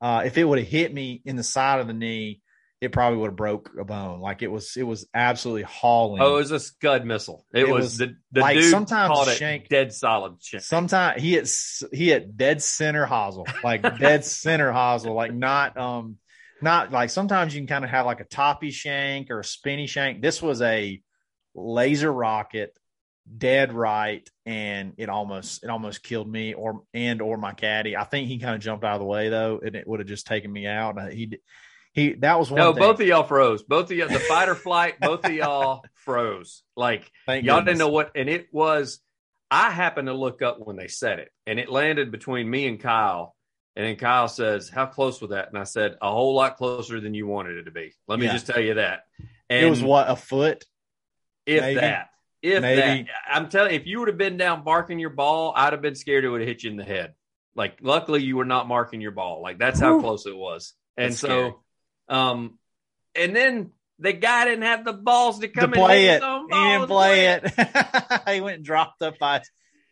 Uh, if it would have hit me in the side of the knee, it probably would have broke a bone. Like it was, it was absolutely hauling. Oh, it was a scud missile. It, It was, was the, the like dude sometimes called it Shank- dead solid. Shank. Sometimes he hit he hit dead center hosel, like dead center hosel, like not um not like sometimes you can kind of have like a toppy shank or a spinny shank. This was a laser rocket, dead right, and it almost it almost killed me or and or my caddy. I think he kind of jumped out of the way though, and it would have just taken me out. He he that was one. No, thing. both of y'all froze. Both of y'all, the fight or flight, both of y'all froze. Like Thank y'all goodness. didn't know what, and it was. I happened to look up when they said it, and it landed between me and Kyle. And then Kyle says, "How close was that?" And I said, "A whole lot closer than you wanted it to be." Let me Yeah. just tell you that. And It was what a foot. if maybe. that, if Maybe. that, I'm telling. you, If you would have been down barking your ball, I'd have been scared it would have hit you in the head. Like, luckily, you were not marking your ball. Like that's how Whew. close it was. And That's so, scary. Um, and then the guy didn't have the balls to to come play and hit it. He didn't play it. he went and dropped up by.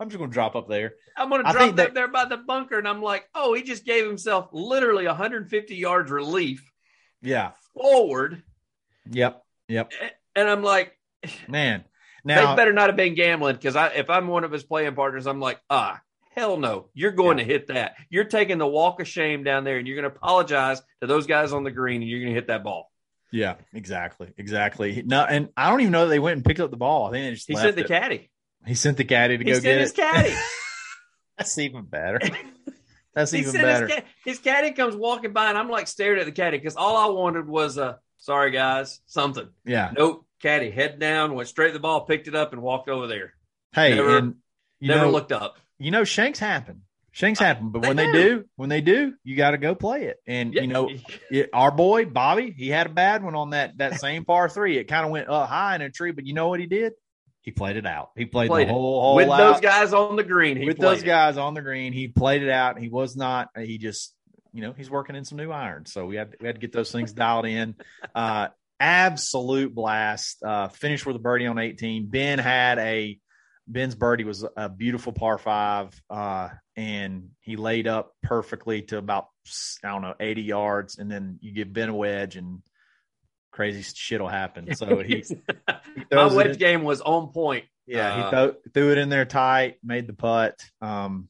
I'm just going to drop up there. I'm going to drop up that there by the bunker, and I'm like, oh, he just gave himself literally 150 yards relief Yeah. forward, Yep. Yep. and I'm like, Man. they better not have been gambling because I, if I'm one of his playing partners, I'm like, ah, hell no, you're going Yeah. to hit that. You're taking the walk of shame down there, and you're going to apologize to those guys on the green, and you're going to hit that ball. yeah, exactly. Exactly. No, and I don't even know that they went and picked up the ball. I think they just He sent the it. caddy. He sent the caddy to He go sent get his it. caddy. That's even better. That's he even sent better. his, his caddy comes walking by, and I'm like staring at the caddy because all I wanted was a sorry guys, something. yeah. Nope, caddy head down, went straight to the ball, picked it up, and walked over there. Hey, Never- and you Never know, looked up. You know, shanks happen. Shanks happen, but when they do. when they do, you got to go play it. And Yeah. you know, Yeah, our boy Bobby, he had a bad one on that that same par three. It kind of went up high in a tree, but you know what he did? He played it out. He played, Played the it. whole hole with out. those guys on the green, he with those it. guys on the green. He played it out. He was not. He just, you know, he's working in some new irons. So we had we had to get those things dialed in. Uh, absolute blast. Uh, finished with a birdie on 18. Ben had a Ben's birdie was a beautiful par five, uh, and he laid up perfectly to about I don't know 80 yards, and then you give Ben a wedge and crazy shit will happen. So he, he My wedge in- game was on point. yeah, he Uh, threw, threw it in there tight, made the putt. Um,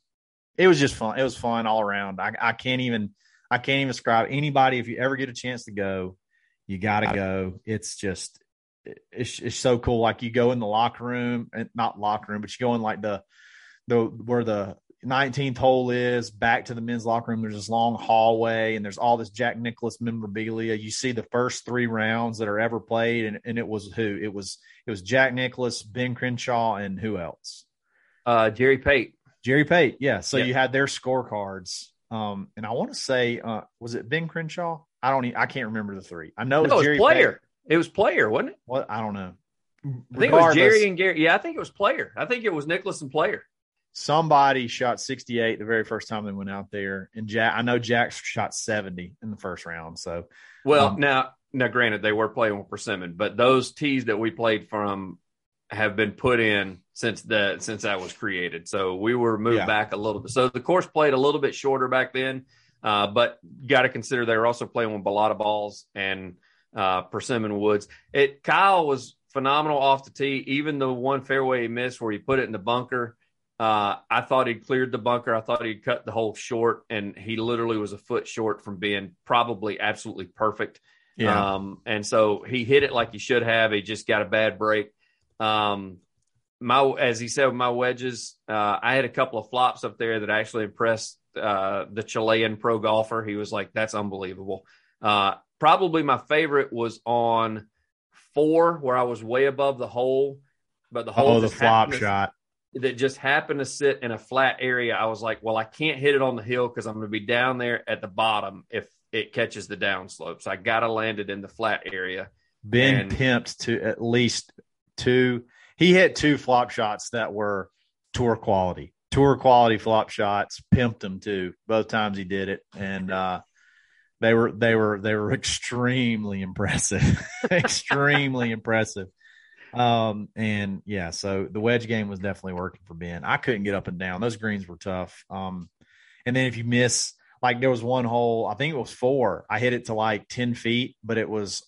it was just fun. It was fun all around. I, I can't even I can't even describe anybody. If you ever get a chance to go, you got to go. It's just it's it's so cool. Like you go in the locker room, and not locker room, but you go in like the the where the 19th hole is back to the men's locker room. There's this long hallway, and there's all this Jack Nicklaus memorabilia. You see the first three rounds that are ever played, and, and it was who? It was it was Jack Nicklaus, Ben Crenshaw, and who else? Uh, Jerry Pate. Jerry Pate. Yeah. So Yeah. you had their scorecards. Um, and I want to say, uh, was it Ben Crenshaw? I don't. e- I can't remember the three. I know No, it was Jerry player. Pate. It was player, wasn't it? What I don't know. I think it was Jerry and Gary. Yeah, I think it was player. I think it was Nicklaus and player. somebody shot 68 the very first time they went out there, and Jack. I know Jack shot 70 in the first round. So Well, Um, now, now, granted, they were playing with persimmon, but those tees that we played from have been put in since the since that was created. So we were moved Yeah. back a little bit. So the course played a little bit shorter back then, uh, but got to consider they were also playing with balata balls and uh, persimmon woods. It Kyle was phenomenal off the tee. Even the one fairway he missed where he put it in the bunker. Uh, I thought he'd cleared the bunker. I thought he'd cut the hole short, and he literally was a foot short from being probably absolutely perfect. Um, and so he hit it like he should have. He just got a bad break. Um, my as he said, my wedges. Uh, I had a couple of flops up there that actually impressed uh, the Chilean pro golfer. He was like, "That's unbelievable." Uh, probably my favorite was on four, where I was way above the hole, but the hole Oh, the flop to- shot. that just happened to sit in a flat area. I was like, well, I can't hit it on the hill because I'm going to be down there at the bottom if it catches the downslope. So I got to land it in the flat area. Ben And- pimped to at least two. He hit two flop shots that were tour quality, tour quality flop shots. Pimped them too. Both times he did it, and uh, they were they were they were extremely impressive, extremely impressive. Um, and yeah, so the wedge game was definitely working for Ben. I couldn't get up and down; those greens were tough. Um, and then if you miss, like there was one hole, I think it was four. I hit it to like ten feet, but it was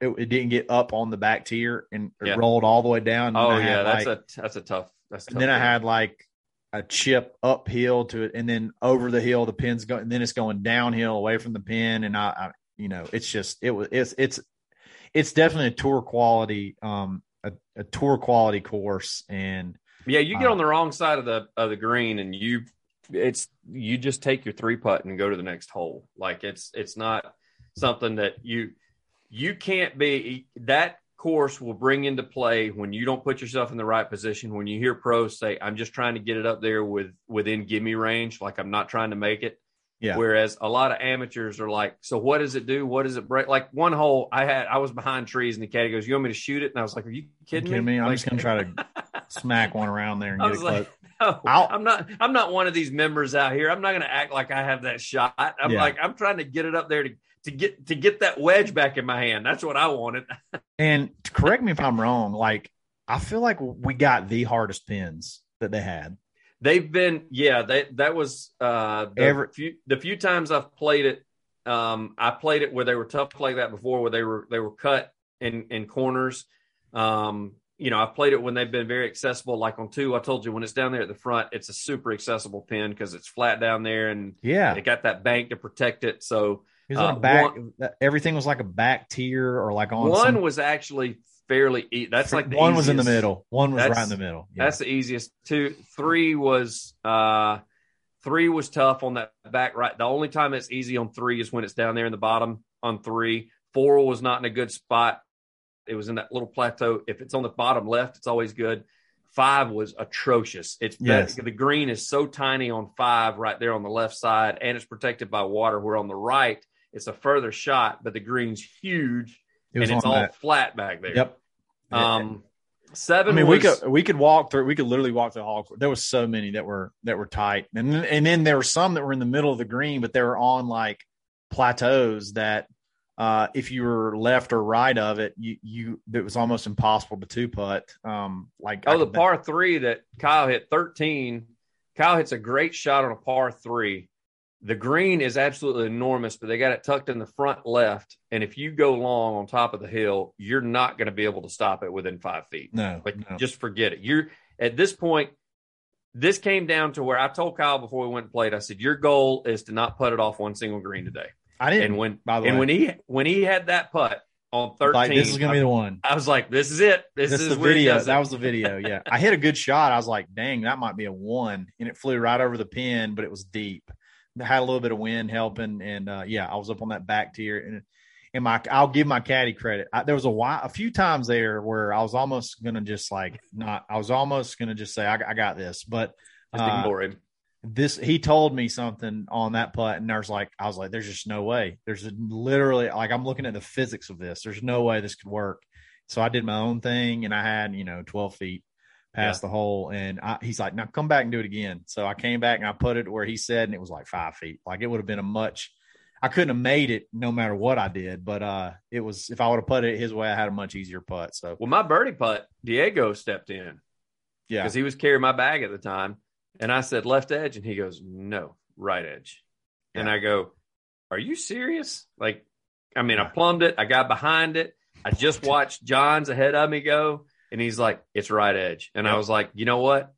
it, it didn't get up on the back tier and it Yeah. rolled all the way down. And Oh yeah, that's like, a that's a tough. That's a and tough then I had like a chip uphill to it, and then over the hill, the pin's going, and then it's going downhill away from the pin, and I, I you know, it's just it was it's it's it's definitely a tour quality um a, a tour quality course, and Yeah, you get Uh, on the wrong side of the of the green, and you it's you just take your three putt and go to the next hole. Like it's it's not something that you you can't be that course will bring into play when you don't put yourself in the right position. When you hear pros say, "I'm just trying to get it up there with within gimme range," like I'm not trying to make it. yeah, Whereas a lot of amateurs are like, so what does it do? What does it break? Like one hole, I had, I was behind trees, and the caddy goes, "You want me to shoot it?" And I was like, "Are you kidding, kidding me? I'm Like- just gonna try to smack one around there and I get it close. like, no, I'll- I'm not. I'm not one of these members out here. I'm not going to act like I have that shot. I'm Yeah. like, I'm trying to get it up there to to get to get that wedge back in my hand. That's what I wanted. And to correct me if I'm wrong, like I feel like we got the hardest pins that they had. They've been, yeah. They that was uh the Every- few the few times I've played it. Um, I played it where they were tough like that before, where they were they were cut in in corners. Um, you know, I've played it when they've been very accessible. Like on two, I told you when it's down there at the front, it's a super accessible pin because it's flat down there and Yeah, it got that bank to protect it. So it was on uh, a back. everything was like a back tier or like on one some- was actually fairly. E- that's like the one was in the middle. One was That's- right in the middle. Yeah. That's the easiest. Two, three was uh, three was tough on that back right. The only time it's easy on three is when it's down there in the bottom on three. Four was not in a good spot. It was in that little plateau. If it's on the bottom left, it's always good. Five was atrocious. It's Yes. the green is so tiny on five right there on the left side, and it's protected by water. Where on the right, it's a further shot, but the green's huge it and it's all that. flat back there. Yep. Um, I seven. mean, we could we could walk through. We could literally walk through the hall. There was so many that were that were tight, and then, and then there were some that were in the middle of the green, but they were on like plateaus that uh, if you were left or right of it, you you it was almost impossible to two putt. Um, like I Oh, the par three that Kyle hit 13. Kyle hits a great shot on a par three. The green is absolutely enormous, but they got it tucked in the front left. And if you go long on top of the hill, you're not going to be able to stop it within five feet. No, Like, no. just forget it. You're at this point. This came down to where I told Kyle before we went and played. I said, "Your goal is to not put it off one single green today." I didn't. And when by the and way. when he when he had that putt on thirteen, like this is gonna be the one. I was like, "This is it. This, This is is the video. That was the video. Yeah, I hit a good shot. I was like, "Dang, that might be a one," and it flew right over the pin, but it was deep. Had a little bit of wind helping, and uh, yeah, I was up on that back tier, and and my I'll give my caddy credit. I, there was a while, a few times there where I was almost gonna just like not. I was almost gonna just say, "I, I got this," but uh, ignore him. this he told me something on that putt and there's like i was like there's just no way there's a, literally like i'm looking at the physics of this there's no way this could work so i did my own thing and i had you know 12 feet past the hole and I, he's like now come back and do it again so i came back and i put it where he said and it was like five feet like it would have been a much i couldn't have made it no matter what i did but uh it was if i would have put it his way i had a much easier putt so Well, my birdie putt, Diego stepped in yeah because he was carrying my bag at the time. And I said left edge, and he goes, no, right edge. And I go, are you serious? Like, I mean, I plumbed it, I got behind it. I just watched John's ahead of me go, and he's like, it's right edge. And I was like, you know what?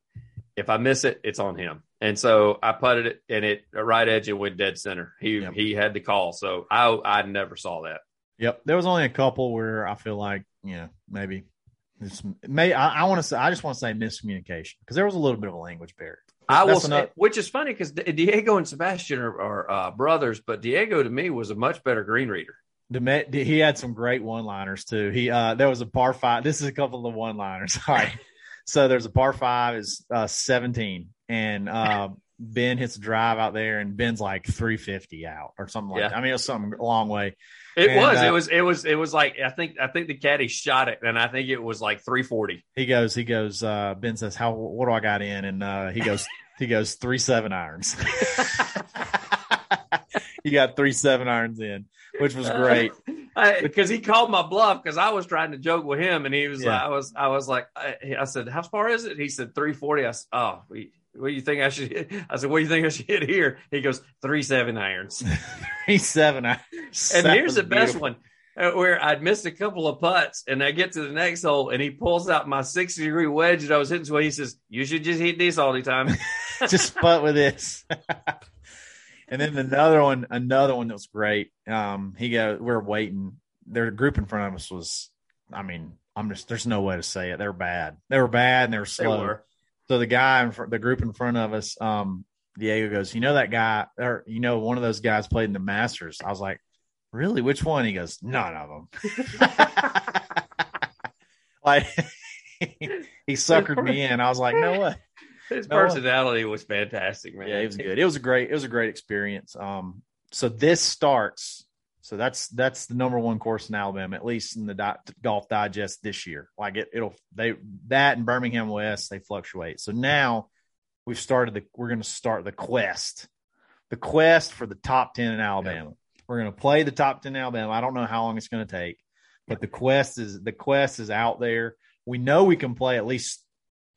If I miss it, it's on him. And so I putted it, and it right edge, it went dead center. He Yep. he had the call, so I I never saw that. Yep. There was only a couple where I feel like, yeah, maybe It's, may I, I want to say I just want to say miscommunication because there was a little bit of a language barrier. I will say, which is funny because Diego and Sebastian are, are uh, brothers, but Diego to me was a much better green reader. Demet, he had some great one-liners too. He uh there was a par five. This is a couple of one-liners. All right. so there's a par five is uh 17 and uh Ben hits a drive out there and Ben's like 350 out or something like Yeah. that. I mean it was something a long way. It And, was, uh, it was, it was, it was like I think I think the caddy shot it, and I think it was like 340. He goes, he goes, uh Ben says, How what do I got in? And uh he goes, he goes three seven irons. he got three seven irons in, which was great. because he called my bluff because I was trying to joke with him, and he was Yeah. like, I was, I was like, I, I said, how far is it? He said 340. I said, oh, what do you think I should hit? I said, what do you think I should hit here? He goes, three seven irons. Three seven irons. And That here's the best one uh, where I'd missed a couple of putts and I get to the next hole and he pulls out my 60 degree wedge that I was hitting. So he says, You should just hit this all the time. just putt with this. And then another one, another one that was great. Um, he goes, we're waiting. Their group in front of us was, I mean, I'm just, there's no way to say it. They were bad. They were bad and they were They slow. were. So the guy in front, the group in front of us, um, Diego goes, you know that guy, or you know one of those guys played in the Masters. I was like, really? Which one? He goes, none of them. like he suckered me in. I was like, no way. His personality was fantastic, man. Yeah, it was good. It was a great. It was a great experience. Um, so this starts. So that's that's the number one course in Alabama, at least in the di- Golf Digest this year. Like it, it'll they that and Birmingham West they fluctuate. So now we've started the we're going to start the quest, the quest for the top ten in Alabama. We're going to play the top ten in Alabama. I don't know how long it's going to take, but the quest is the quest is out there. We know we can play at least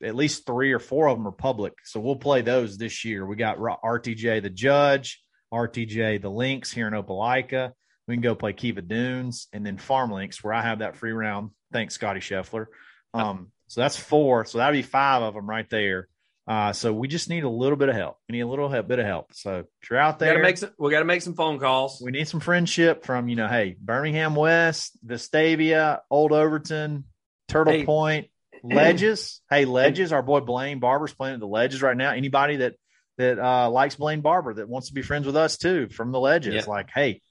at least three or four of them are public. So we'll play those this year. We got RTJ the Judge, RTJ the Links here in Opelika. We can go play Kiva Dunes and then Farm Links where I have that free round. Thanks, Scotty Scheffler. Um, so that's four. So that'd be five of them right there. Uh, so we just need a little bit of help. We need a little help, bit of help. So if you're out We there, gotta make some, we got to make some phone calls. we need some friendship from, you know, hey, Birmingham West, Vestavia, Old Overton, Turtle Hey. Point, Ledges. hey, Ledges, our boy Blaine Barber's playing at the Ledges right now. Anybody that that uh, likes Blaine Barber that wants to be friends with us too from the Ledges, Yeah. like, hey,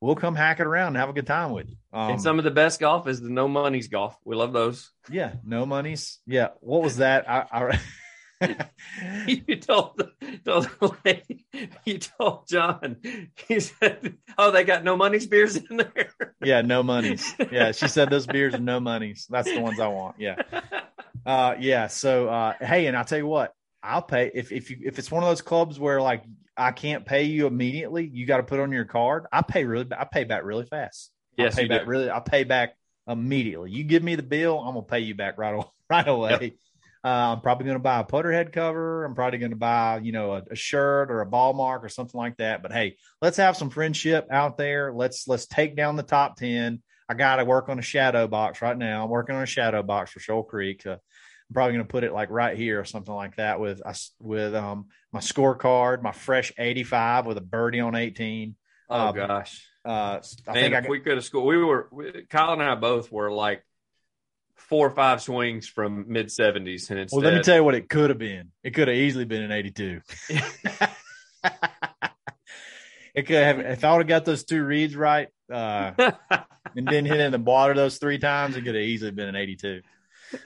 we'll come hack it around and have a good time with you. Um, and some of the best golf is the no money's golf. We love those. yeah, no monies. Yeah, what was that? I, I you told the, told the lady, you told John, he said, "Oh, they got no money's beers in there." yeah, no monies. Yeah, she said those beers are no monies. That's the ones I want. Yeah. Uh, yeah. So, uh, hey, and I'll tell you what, I'll pay if if you if it's one of those clubs where like I can't pay you immediately, you got to put on your card. I pay really, I pay back really fast. Yes, I pay you back do. really. I pay back immediately. You give me the bill, I'm gonna pay you back right away. Right away. Uh, I'm probably going to buy a putter head cover. I'm probably going to buy, you know, a, a shirt or a ball mark or something like that. But hey, let's have some friendship out there. Let's let's take down the top ten. I got to work on a shadow box right now. I'm working on a shadow box for Shoal Creek. Uh, I'm probably going to put it like right here or something like that with us with um my scorecard, my fresh 85 with a birdie on 18. Oh Uh, gosh, Uh, I man! think I we could have scored, we were we, Kyle and I both were like four or five swings from mid seventies, and instead, well, let me tell you what it could have been. It could have easily been an 82. it could have if I would have got those two reads right, uh, and didn't hit in the water those three times, it could have easily been an 82.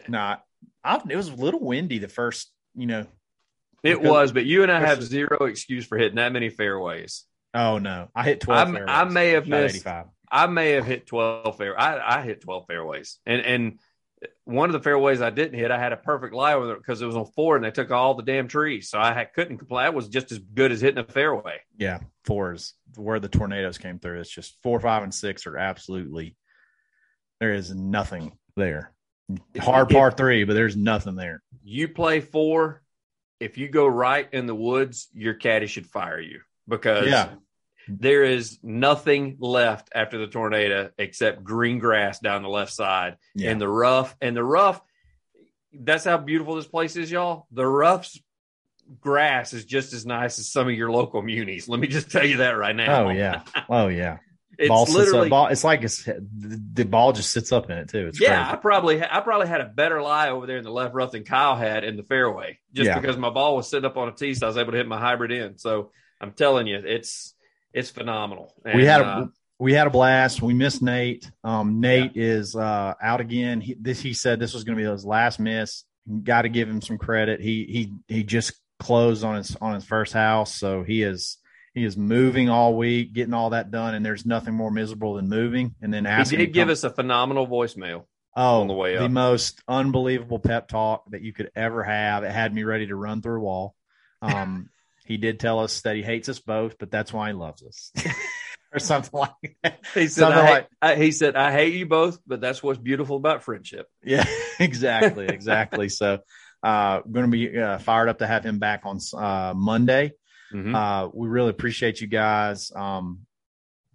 Not, I, it was a little windy the first, you know. it was, but you and I have zero excuse for hitting that many fairways. Oh no, I hit 12. I'm- fairways, I may have missed- 85. I may have hit twelve fair. I, I hit twelve fairways, and and one of the fairways I didn't hit, I had a perfect lie with it because it was on four, and they took all the damn trees, so I had, couldn't complain. That was just as good as hitting a fairway. Yeah, four is where the tornadoes came through. It's just four, five, and six are absolutely there is nothing there. Hard par three, but there's nothing there. You play four. If you go right in the woods, your caddy should fire you because Yeah. There is nothing left after the tornado except green grass down the left side Yeah. and the rough and the rough. That's how beautiful this place is, y'all. The rough's grass is just as nice as some of your local munis. Let me just tell you that right now. Oh yeah. Oh yeah. It's ball literally ball, it's like it's the, ball just sits up in it too. It's yeah. I probably I probably had a better lie over there in the left rough than Kyle had in the fairway, just Yeah. because my ball was sitting up on a tee, so I was able to hit my hybrid in. So I'm telling you, it's it's phenomenal. And, we had a uh, we had a blast. We missed Nate. Um, Nate is uh, out again. He, this he said this was going to be his last miss. Got to give him some credit. He he he just closed on his on his first house, so he is he is moving all week, getting all that done. And there's nothing more miserable than moving. And then he asking did give us a phenomenal voicemail. oh on the way up. most unbelievable pep talk that you could ever have. It had me ready to run through a wall. Um, he did tell us that he hates us both, but that's why he loves us, or something like that. He said, Something I, hate- like- I, he said, I hate you both, but that's what's beautiful about friendship. Yeah, exactly, exactly. so, uh, going to be uh, fired up to have him back on uh, Monday. Mhm. Uh, we really appreciate you guys. Um,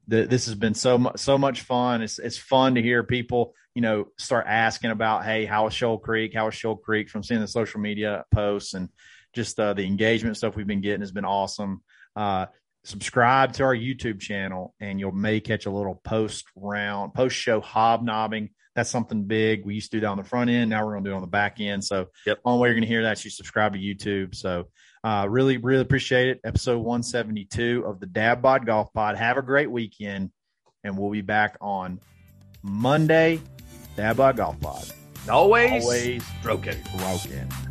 th- this has been so much so much fun. It's it's fun to hear people, you know, start asking about, hey, how is Shoal Creek? How is Shoal Creek? From seeing the social media posts and just uh, the engagement stuff we've been getting has been awesome. Uh, subscribe to our YouTube channel, and you'll may catch a little post round post show hobnobbing. That's something big. We used to do that on the front end. Now we're going to do it on the back end. So, Yep. only way you're going to hear that is you subscribe to YouTube. So, uh, really, really appreciate it. Episode 172 of the Dad Bod Golf Pod. Have a great weekend, and we'll be back on Monday. Dad Bod Golf Pod. Always, Always broken. broken.